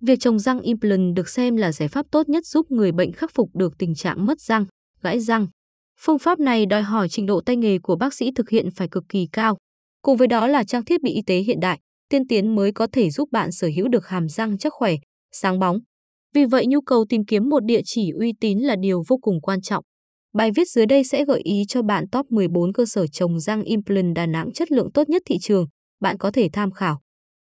Việc trồng răng implant được xem là giải pháp tốt nhất giúp người bệnh khắc phục được tình trạng mất răng, gãy răng. Phương pháp này đòi hỏi trình độ tay nghề của bác sĩ thực hiện phải cực kỳ cao. Cùng với đó là trang thiết bị y tế hiện đại, tiên tiến mới có thể giúp bạn sở hữu được hàm răng chắc khỏe, sáng bóng. Vì vậy nhu cầu tìm kiếm một địa chỉ uy tín là điều vô cùng quan trọng. Bài viết dưới đây sẽ gợi ý cho bạn top 14 cơ sở trồng răng implant Đà Nẵng chất lượng tốt nhất thị trường, bạn có thể tham khảo.